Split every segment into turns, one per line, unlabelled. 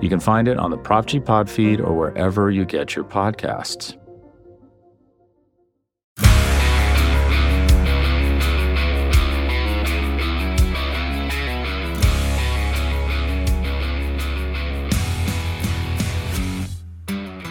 You can find it on the Prop G Pod feed or wherever you get your podcasts.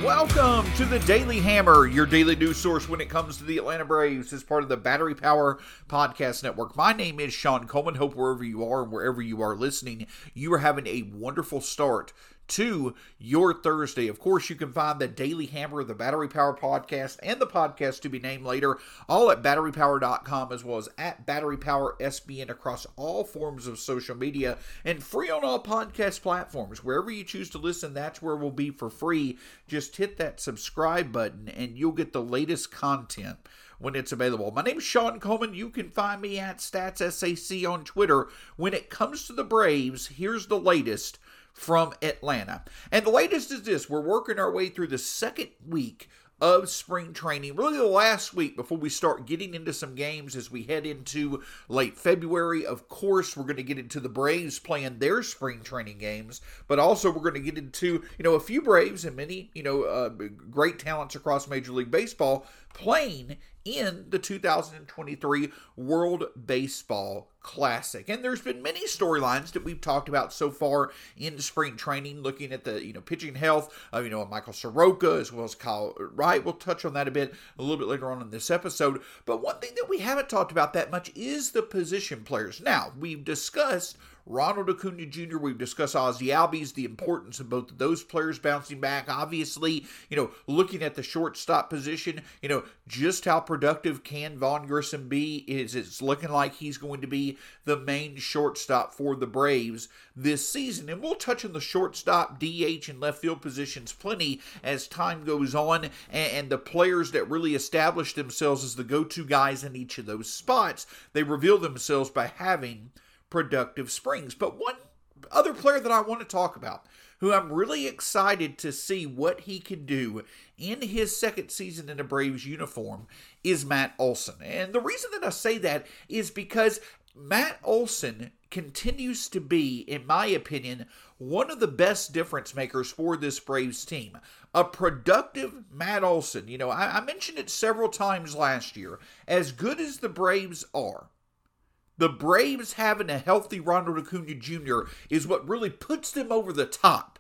Welcome to the Daily Hammer, your daily news source when it comes to the Atlanta Braves, as part of the Battery Power Podcast Network. My name is Sean Coleman. Hope wherever you are and wherever you are listening, you are having a wonderful start to your Thursday. Of course, you can find the Daily Hammer, the Battery Power Podcast, and the podcast to be named later, all at batterypower.com as well as at Battery Power SBN across all forms of social media and free on all podcast platforms. Wherever you choose to listen, that's where we'll be for free. Just hit that subscribe button and you'll get the latest content when it's available. My name is Sean Coleman. You can find me at StatsSAC on Twitter. When it comes to the Braves, here's the latest from Atlanta. And the latest is this we're working our way through the second week of spring training, really the last week before we start getting into some games as we head into late February. Of course, we're going to get into the Braves playing their spring training games, but also we're going to get into, you know, a few Braves and many, you know, uh, great talents across Major League Baseball playing in the 2023 World Baseball Classic. And there's been many storylines that we've talked about so far in spring training, looking at the you know pitching health of you know Michael Soroka as well as Kyle Wright. We'll touch on that a bit a little bit later on in this episode. But one thing that we haven't talked about that much is the position players. Now we've discussed Ronald Acuna Jr., we've discussed Ozzie Albies, the importance of both of those players bouncing back. Obviously, you know, looking at the shortstop position, you know, just how productive can Vaughn Grissom be? Is it's looking like he's going to be the main shortstop for the Braves this season. And we'll touch on the shortstop, DH, and left field positions plenty as time goes on, and, and the players that really establish themselves as the go to guys in each of those spots, they reveal themselves by having productive springs. But one other player that I want to talk about, who I'm really excited to see what he can do in his second season in a Braves uniform, is Matt Olson. And the reason that I say that is because Matt Olson continues to be, in my opinion, one of the best difference makers for this Braves team. A productive Matt Olson. You know, I, I mentioned it several times last year. As good as the Braves are, the Braves having a healthy Ronald Acuna Jr. is what really puts them over the top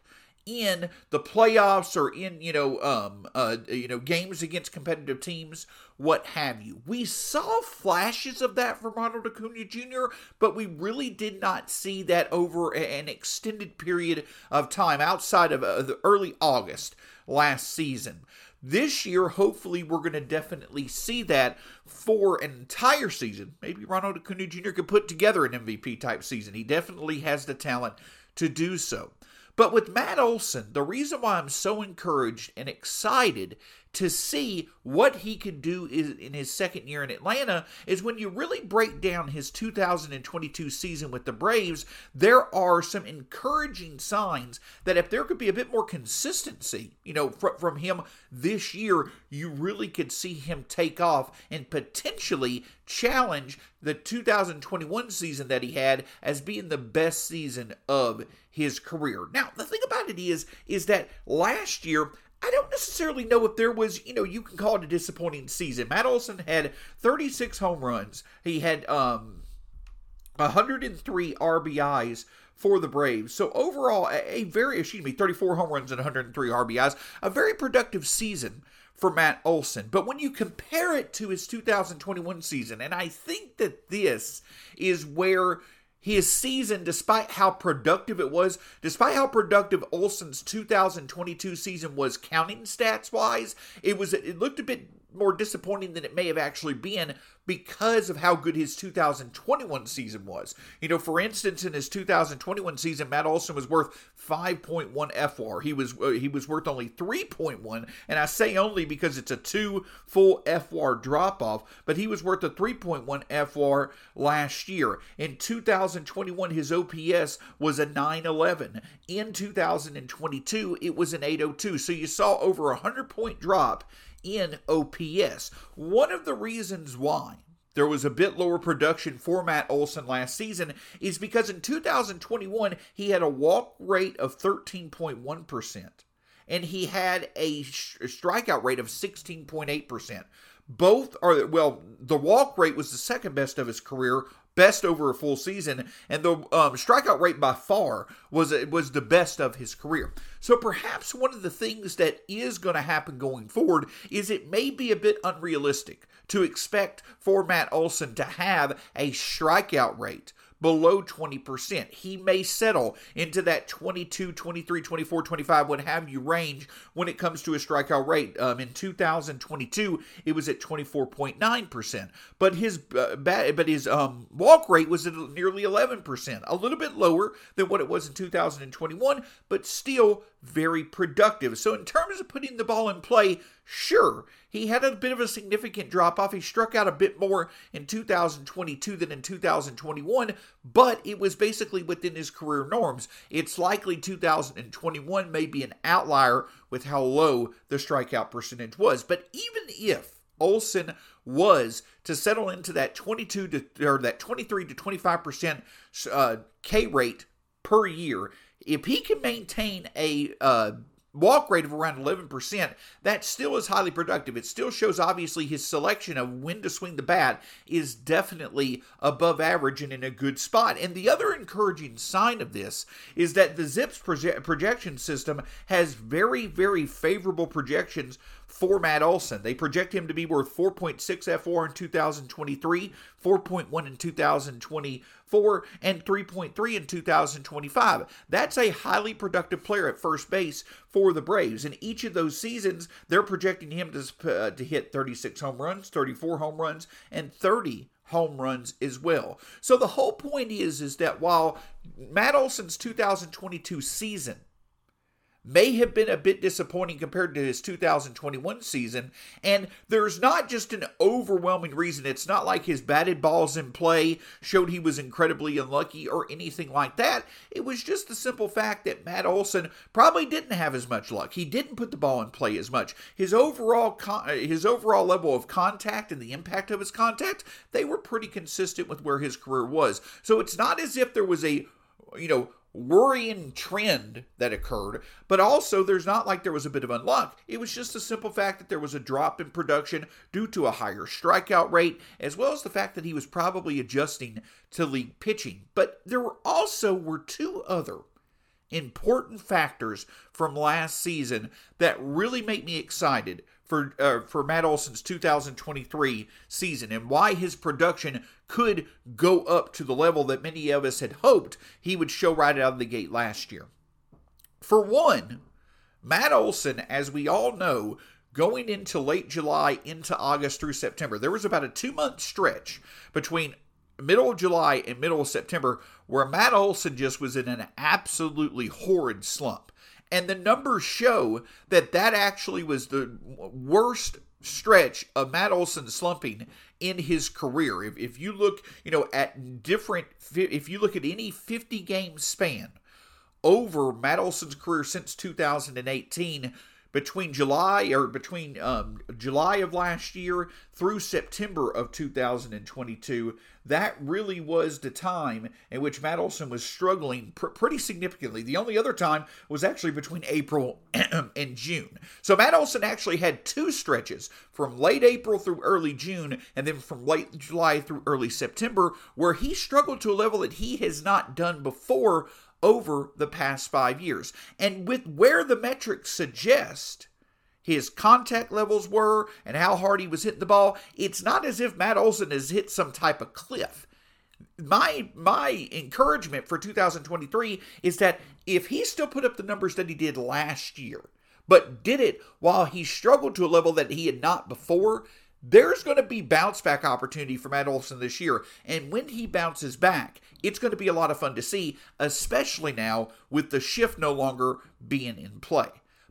in the playoffs or in you know um uh you know games against competitive teams what have you we saw flashes of that from Ronald Acuna Jr but we really did not see that over an extended period of time outside of uh, the early August last season this year, hopefully, we're going to definitely see that for an entire season. Maybe Ronald Acuna Jr. could put together an MVP type season. He definitely has the talent to do so. But with Matt Olson, the reason why I'm so encouraged and excited to see what he can do in his second year in Atlanta is when you really break down his 2022 season with the Braves, there are some encouraging signs that if there could be a bit more consistency, you know, fr- from him this year, you really could see him take off and potentially challenge the 2021 season that he had as being the best season of his career. Now, the thing about it is is that last year I don't necessarily know if there was, you know, you can call it a disappointing season. Matt Olson had 36 home runs. He had um 103 RBIs for the Braves. So overall, a, very, excuse me, 34 home runs and 103 RBIs. A very productive season for Matt Olson. But when you compare it to his 2021 season, and I think that this is where his season, despite how productive it was, despite how productive Olson's 2022 season was counting stats wise, it was it looked a bit more disappointing than it may have actually been because of how good his 2021 season was. You know, for instance, in his 2021 season, Matt Olson was worth 5.1 FWAR. He was uh, he was worth only 3.1, and I say only because it's a two full FWAR drop off. But he was worth a 3.1 FWAR last year. In 2021, his OPS was a 911. In 2022, it was an 802. So you saw over a 100 point drop in OPS. One of the reasons why there was a bit lower production for Matt Olson last season is because in 2021 he had a walk rate of 13.1% and he had a strikeout rate of 16.8%. Both are well, the walk rate was the second best of his career, best over a full season, and the um, strikeout rate by far was was the best of his career. So perhaps one of the things that is going to happen going forward is it may be a bit unrealistic to expect for Matt Olson to have a strikeout rate below 20%. He may settle into that 22, 23, 24, 25, what have you range when it comes to a strikeout rate. Um, in 2022, it was at 24.9%, but his uh, but his um, walk rate was at nearly 11%, a little bit lower than what it was in 2021, but still very productive. So in terms of putting the ball in play, sure, he had a bit of a significant drop off. He struck out a bit more in 2022 than in 2021, but it was basically within his career norms. It's likely 2021 may be an outlier with how low the strikeout percentage was. But even if Olson was to settle into that 22 to or that 23 to 25 percent uh, K rate per year, if he can maintain a uh, walk rate of around 11%, that still is highly productive. It still shows, obviously, his selection of when to swing the bat is definitely above average and in a good spot. And the other encouraging sign of this is that the ZiPS proje- projection system has very, very favorable projections for Matt Olson. They project him to be worth 4.6 FWAR in 2023, 4.1 in 2024, and 3.3 in 2025. That's a highly productive player at first base for the Braves. In each of those seasons, they're projecting him to, uh, to hit 36 home runs, 34 home runs, and 30 home runs as well. So the whole point is is that while Matt Olson's 2022 season may have been a bit disappointing compared to his 2021 season. And there's not just an overwhelming reason. It's not like his batted balls in play showed he was incredibly unlucky or anything like that. It was just the simple fact that Matt Olson probably didn't have as much luck. He didn't put the ball in play as much. His overall con- his overall level of contact and the impact of his contact, they were pretty consistent with where his career was. So it's not as if there was a you know worrying trend that occurred, but also there's not like there was a bit of unluck. It was just a simple fact that there was a drop in production due to a higher strikeout rate, as well as the fact that he was probably adjusting to league pitching. But there were also were two other important factors from last season that really make me excited for uh, for Matt Olson's 2023 season and why his production could go up to the level that many of us had hoped he would show right out of the gate last year. For one, Matt Olson, as we all know, going into late July into August through September, there was about a two month stretch between middle of July and middle of September where Matt Olson just was in an absolutely horrid slump. And the numbers show that that actually was the worst stretch of Matt Olson slumping in his career. If, if you look, you know, at different, if you look at any 50 game span over Matt Olson's career since 2018, between July or between um, July of last year through September of 2022, that really was the time in which Matt Olson was struggling pr- pretty significantly. The only other time was actually between April and June. So Matt Olson actually had two stretches from late April through early June, and then from late July through early September, where he struggled to a level that he has not done before over the past five years. And with where the metrics suggest his contact levels were and how hard he was hitting the ball, it's not as if Matt Olson has hit some type of cliff. My my encouragement for 2023 is that if he still put up the numbers that he did last year, but did it while he struggled to a level that he had not before, there's going to be bounce back opportunity for Matt Olson this year. And when he bounces back, it's going to be a lot of fun to see, especially now with the shift no longer being in play.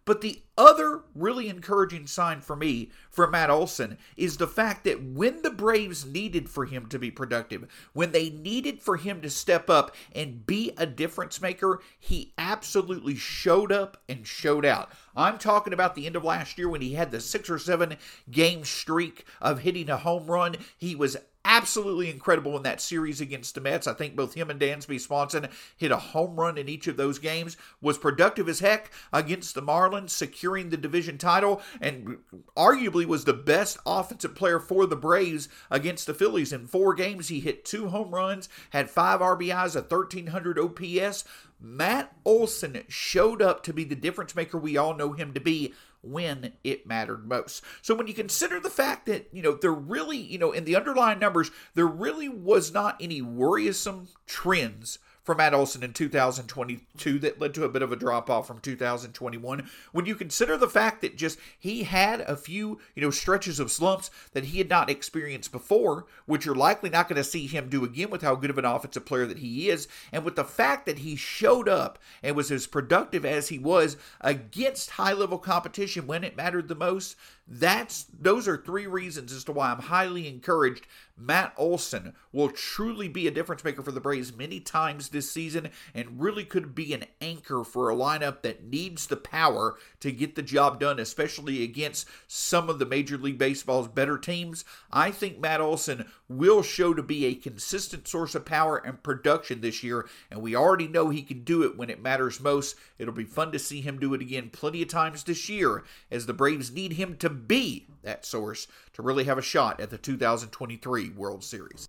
But the other really encouraging sign for me for Matt Olson is the fact that when the Braves needed for him to be productive, when they needed for him to step up and be a difference maker, he absolutely showed up and showed out. I'm talking about the end of last year when he had the six or seven game streak of hitting a home run. He was absolutely incredible in that series against the Mets. I think both him and Dansby Swanson hit a home run in each of those games. Was productive as heck against the Marlins, securing the division title, and arguably was the best offensive player for the Braves against the Phillies. In four games, he hit two home runs, had five RBIs, a 1300 OPS. Matt Olson showed up to be the difference maker we all know him to be when it mattered most. So when you consider the fact that, you know, there really, you know, in the underlying numbers, there really was not any worrisome trends for Matt Olson in 2022 that led to a bit of a drop off from 2021. When you consider the fact that just he had a few, you know, stretches of slumps that he had not experienced before, which you're likely not going to see him do again with how good of an offensive player that he is, and with the fact that he showed up and was as productive as he was against high level competition when it mattered the most, that's those are three reasons as to why I'm highly encouraged Matt Olson will truly be a difference maker for the Braves many times this season and really could be an anchor for a lineup that needs the power to get the job done, especially against some of the Major League Baseball's better teams. I think Matt Olson will show to be a consistent source of power and production this year, and we already know he can do it when it matters most. It'll be fun to see him do it again plenty of times this year as the Braves need him to be that source to really have a shot at the 2023 World Series.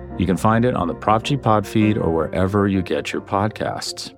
You can find it on the Prop G Pod feed or wherever you get your podcasts.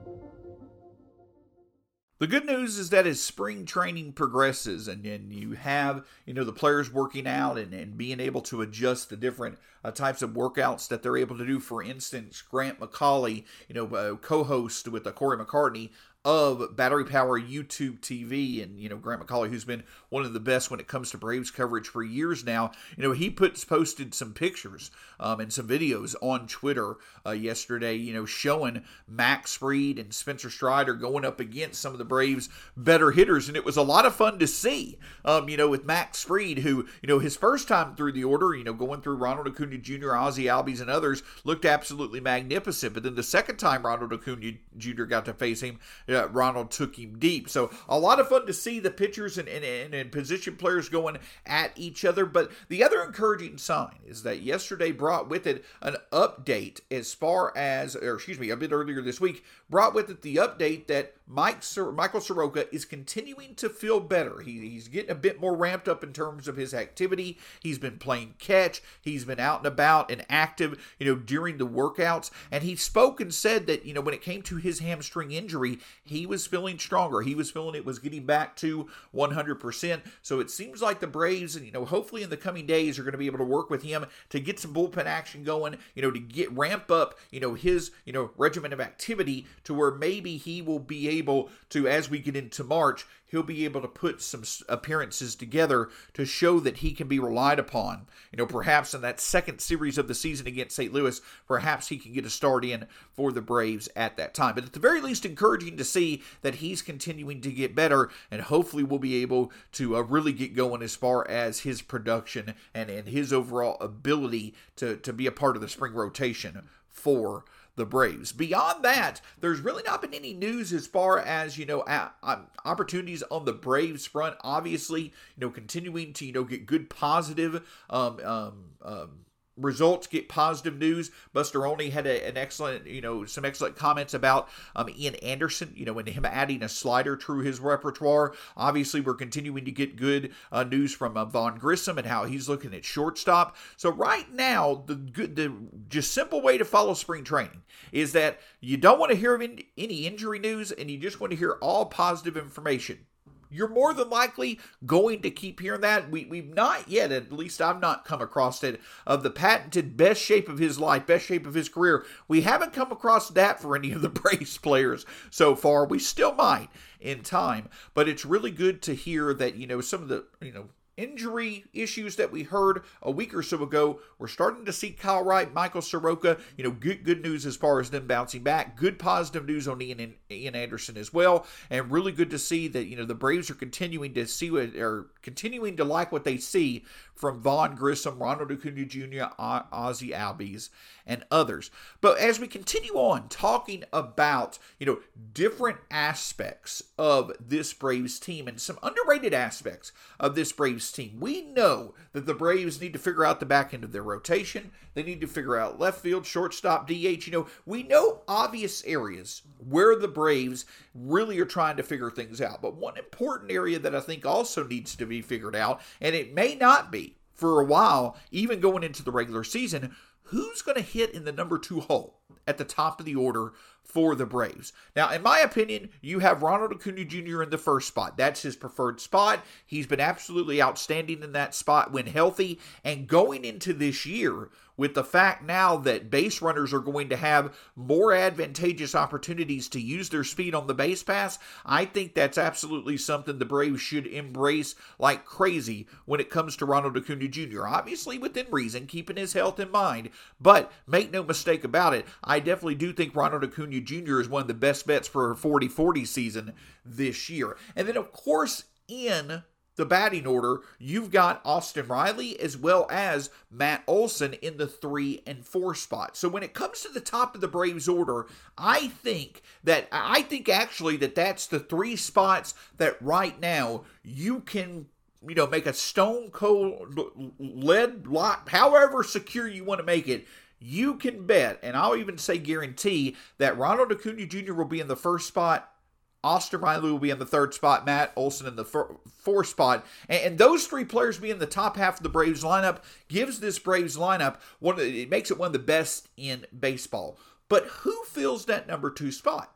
The good news is that as spring training progresses and, and you have, you know, the players working out and, and being able to adjust the different uh, types of workouts that they're able to do. For instance, Grant McAuley, you know, uh, co-host with uh, Corey McCartney of Battery Power YouTube TV, and you know Grant McAuley, who's been one of the best when it comes to Braves coverage for years now. You know he puts posted some pictures um, and some videos on Twitter uh, yesterday. You know showing Max Fried and Spencer Strider going up against some of the Braves' better hitters, and it was a lot of fun to see. Um, you know with Max Fried who you know his first time through the order, you know going through Ronald Acuna Jr., Ozzie Albies, and others looked absolutely magnificent. But then the second time Ronald Acuna Jr. got to face him uh, Ronald took him deep. So a lot of fun to see the pitchers and, and, and position players going at each other. But the other encouraging sign is that yesterday brought with it an update as far as, or excuse me, a bit earlier this week, brought with it the update that Mike Sir, Michael Soroka is continuing to feel better. He, he's getting a bit more ramped up in terms of his activity. He's been playing catch. He's been out and about and active, you know, during the workouts. And he spoke and said that, you know, when it came to his hamstring injury, he was feeling stronger. He was feeling it was getting back to 100%. So it seems like the Braves, and you know, hopefully in the coming days are going to be able to work with him to get some bullpen action going, you know, to get ramp up, you know, his, you know, regimen of activity to where maybe he will be able to, as we get into March, he'll be able to put some appearances together to show that he can be relied upon. You know, perhaps in that second series of the season against St. Louis, perhaps he can get a start in for the Braves at that time. But at the very least, encouraging to see that he's continuing to get better, and hopefully we'll be able to uh, really get going as far as his production and, and his overall ability to, to be a part of the spring rotation for the Braves. Beyond that, there's really not been any news as far as you know opportunities on the Braves front. Obviously, you know, continuing to you know get good positive um, um, um, results get positive news. Buster Olney had a, an excellent, you know, some excellent comments about um, Ian Anderson, you know, and him adding a slider to his repertoire. Obviously, we're continuing to get good uh, news from uh, Vaughn Grissom and how he's looking at shortstop. So right now, the good, the just simple way to follow spring training is that you don't want to hear any injury news and you just want to hear all positive information you're more than likely going to keep hearing that. We, we've not yet, at least I've not come across it, of the patented best shape of his life, best shape of his career. We haven't come across that for any of the Braves players so far. We still might in time, but it's really good to hear that, you know, some of the, you know, injury issues that we heard a week or so ago. We're starting to see Kyle Wright, Michael Soroka, you know, good good news as far as them bouncing back. Good positive news on Ian, Ian Anderson as well, and really good to see that you know the Braves are continuing to see what are continuing to like what they see from Vaughn Grissom, Ronald Acuna Jr., Ozzie Albies, and others. But as we continue on talking about, you know, different aspects of this Braves team and some underrated aspects of this Braves team, we know that the Braves need to figure out the back end of their rotation. They need to figure out left field, shortstop, DH. You know, we know obvious areas where the Braves really are trying to figure things out. But one important area that I think also needs to be figured out, and it may not be for a while, even going into the regular season, who's going to hit in the number two hole at the top of the order for the Braves. Now, in my opinion, you have Ronald Acuna Jr. in the first spot. That's his preferred spot. He's been absolutely outstanding in that spot when healthy. And going into this year, with the fact now that base runners are going to have more advantageous opportunities to use their speed on the base paths, I think that's absolutely something the Braves should embrace like crazy when it comes to Ronald Acuna Jr. Obviously, within reason, keeping his health in mind. But make no mistake about it, I definitely do think Ronald Acuna Jr. is one of the best bets for a 40 40 season this year. And then, of course, in the batting order, you've got Austin Riley as well as Matt Olson in the three and four spot. So when it comes to the top of the Braves order, I think that I think actually that that's the three spots that right now you can you know make a stone cold lead lock, however secure you want to make it. You can bet, and I'll even say guarantee that Ronald Acuna Jr. will be in the first spot Austin Riley will be in the third spot, Matt Olson in the fourth spot, and, those three players being the top half of the Braves lineup gives this Braves lineup one. It makes it one of the best in baseball. But who fills that number two spot?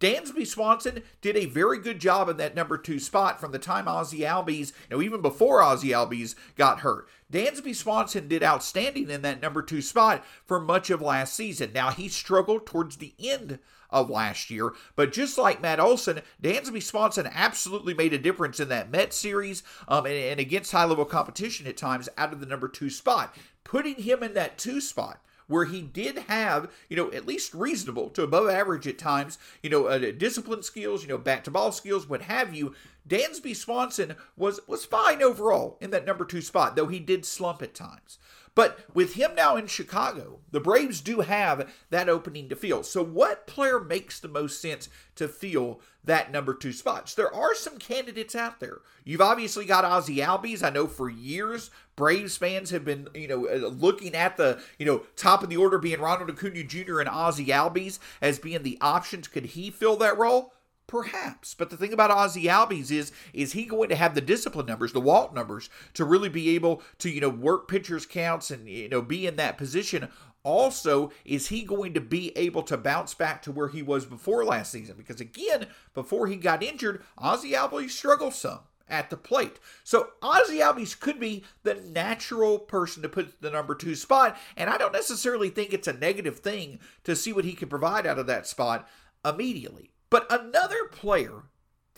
Dansby Swanson did a very good job in that number two spot from the time Ozzie Albies, you know, even before Ozzie Albies got hurt. Dansby Swanson did outstanding in that number two spot for much of last season. Now, he struggled towards the end of last year. But just like Matt Olson, Dansby Swanson absolutely made a difference in that Met series um, and, and against high level competition at times out of the number two spot. Putting him in that two spot where he did have, you know, at least reasonable to above average at times, you know, uh, discipline skills, you know, back to ball skills, what have you. Dansby Swanson was was fine overall in that number two spot, though he did slump at times. But with him now in Chicago, the Braves do have that opening to fill. So, what player makes the most sense to fill that number two spots? There are some candidates out there. You've obviously got Ozzie Albies. I know for years Braves fans have been, you know, uh, looking at the, you know, top of the order being Ronald Acuna Jr. and Ozzie Albies as being the options. Could he fill that role? Perhaps. But the thing about Ozzie Albies is, is he going to have the discipline numbers, the Walt numbers, to really be able to, you know, work pitchers counts and, you know, be in that position? Also, is he going to be able to bounce back to where he was before last season? Because again, before he got injured, Ozzie Albies struggled some at the plate. So Ozzie Albies could be the natural person to put the number two spot, and I don't necessarily think it's a negative thing to see what he can provide out of that spot immediately. But another player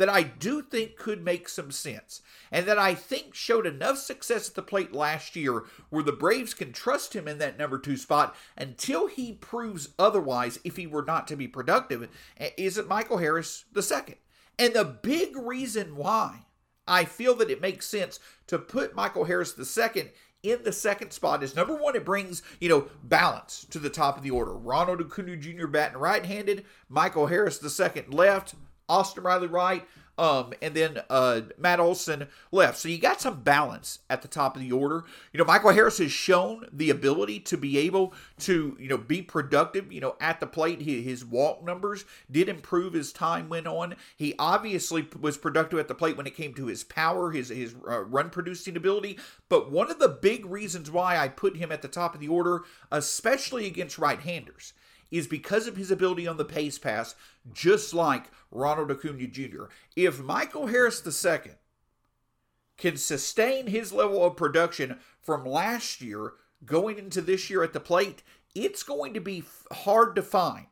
that I do think could make some sense and that I think showed enough success at the plate last year where the Braves can trust him in that number two spot until he proves otherwise if he were not to be productive is it Michael Harris second. And the big reason why I feel that it makes sense to put Michael Harris second in the second spot is number one, it brings, you know, balance to the top of the order. Ronald Acuna Jr. batting right handed, Michael Harris the second left, Austin Riley right. Um, and then uh, Matt Olson left. So you got some balance at the top of the order. You know, Michael Harris has shown the ability to be able to, you know, be productive, you know, at the plate. His walk numbers did improve as time went on. He obviously was productive at the plate when it came to his power, his, his uh, run producing ability. But one of the big reasons why I put him at the top of the order, especially against right handers, is because of his ability on the base paths, just like Ronald Acuna Jr. If Michael Harris II can sustain his level of production from last year going into this year at the plate, it's going to be hard to find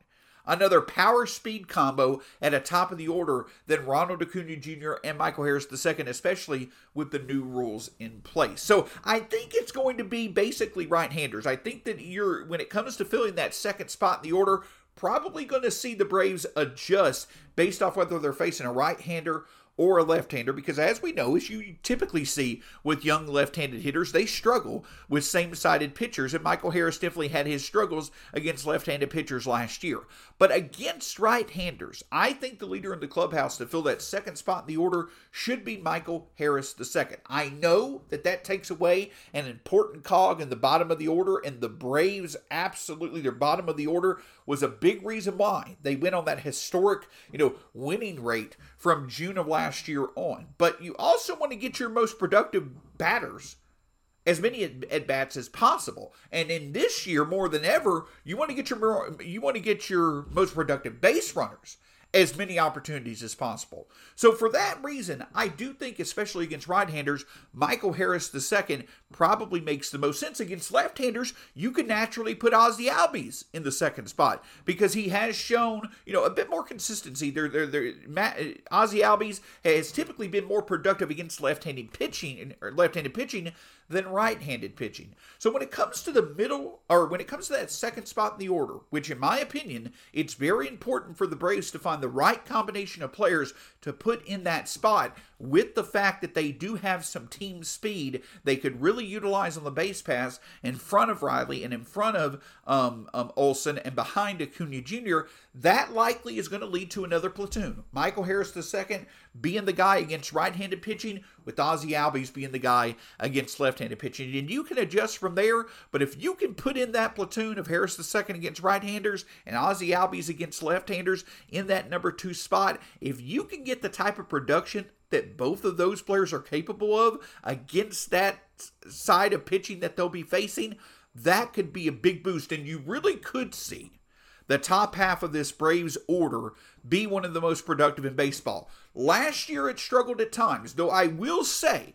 another power speed combo at a top of the order than Ronald Acuna Jr. and Michael Harris II, especially with the new rules in place. So I think it's going to be basically right handers. I think that you're, when it comes to filling that second spot in the order, probably going to see the Braves adjust based off whether they're facing a right hander or a left hander because, as we know, as you typically see with young left handed hitters, they struggle with same sided pitchers. And Michael Harris definitely had his struggles against left handed pitchers last year. But against right handers, I think the leader in the clubhouse to fill that second spot in the order should be Michael Harris II. I know that that takes away an important cog in the bottom of the order, and the Braves absolutely, their bottom of the order was a big reason why they went on that historic, you know, winning rate from June of last year on. But you also want to get your most productive batters as many at bats as possible. And in this year, more than ever, you want to get your you want to get your most productive base runners as many opportunities as possible. So for that reason, I do think, especially against right-handers, Michael Harris II probably makes the most sense. Against left-handers, you can naturally put Ozzie Albies in the second spot because he has shown, you know, a bit more consistency. There, there, there. Ozzie Albies has typically been more productive against left-handed pitching or left-handed pitching than right handed pitching. So when it comes to the middle, or when it comes to that second spot in the order, which in my opinion, it's very important for the Braves to find the right combination of players to put in that spot with the fact that they do have some team speed they could really utilize on the base paths in front of Riley and in front of um, um, Olson and behind Acuna Jr., that likely is going to lead to another platoon. Michael Harris II being the guy against right handed pitching, with Ozzie Albies being the guy against left handed pitching. And you can adjust from there, but if you can put in that platoon of Harris II against right handers and Ozzie Albies against left handers in that number two spot, if you can get the type of production that both of those players are capable of against that side of pitching that they'll be facing, that could be a big boost. And you really could see the top half of this Braves order be one of the most productive in baseball. Last year it struggled at times, though I will say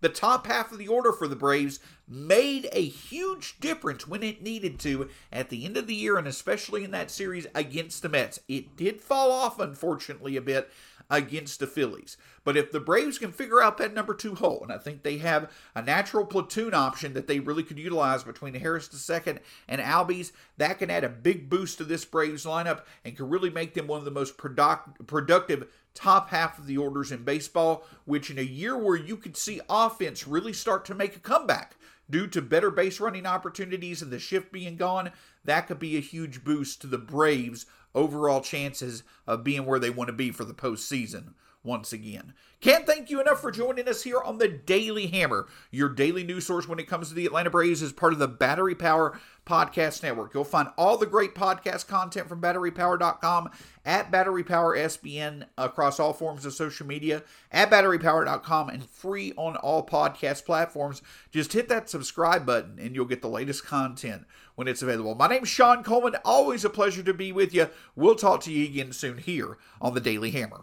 the top half of the order for the Braves made a huge difference when it needed to at the end of the year and especially in that series against the Mets. It did fall off, unfortunately, a bit against the Phillies. But if the Braves can figure out that number two hole, and I think they have a natural platoon option that they really could utilize between Harris II and Albies, that can add a big boost to this Braves lineup and can really make them one of the most product, productive top half of the orders in baseball, which in a year where you could see offense really start to make a comeback due to better base running opportunities and the shift being gone, that could be a huge boost to the Braves' overall chances of being where they want to be for the postseason once again. Can't thank you enough for joining us here on the Daily Hammer, your daily news source when it comes to the Atlanta Braves as part of the Battery Power Podcast Network. You'll find all the great podcast content from batterypower.com at batterypowersbn across all forms of social media at batterypower.com and free on all podcast platforms. Just hit that subscribe button and you'll get the latest content when it's available. My name's Sean Coleman. Always a pleasure to be with you. We'll talk to you again soon here on the Daily Hammer.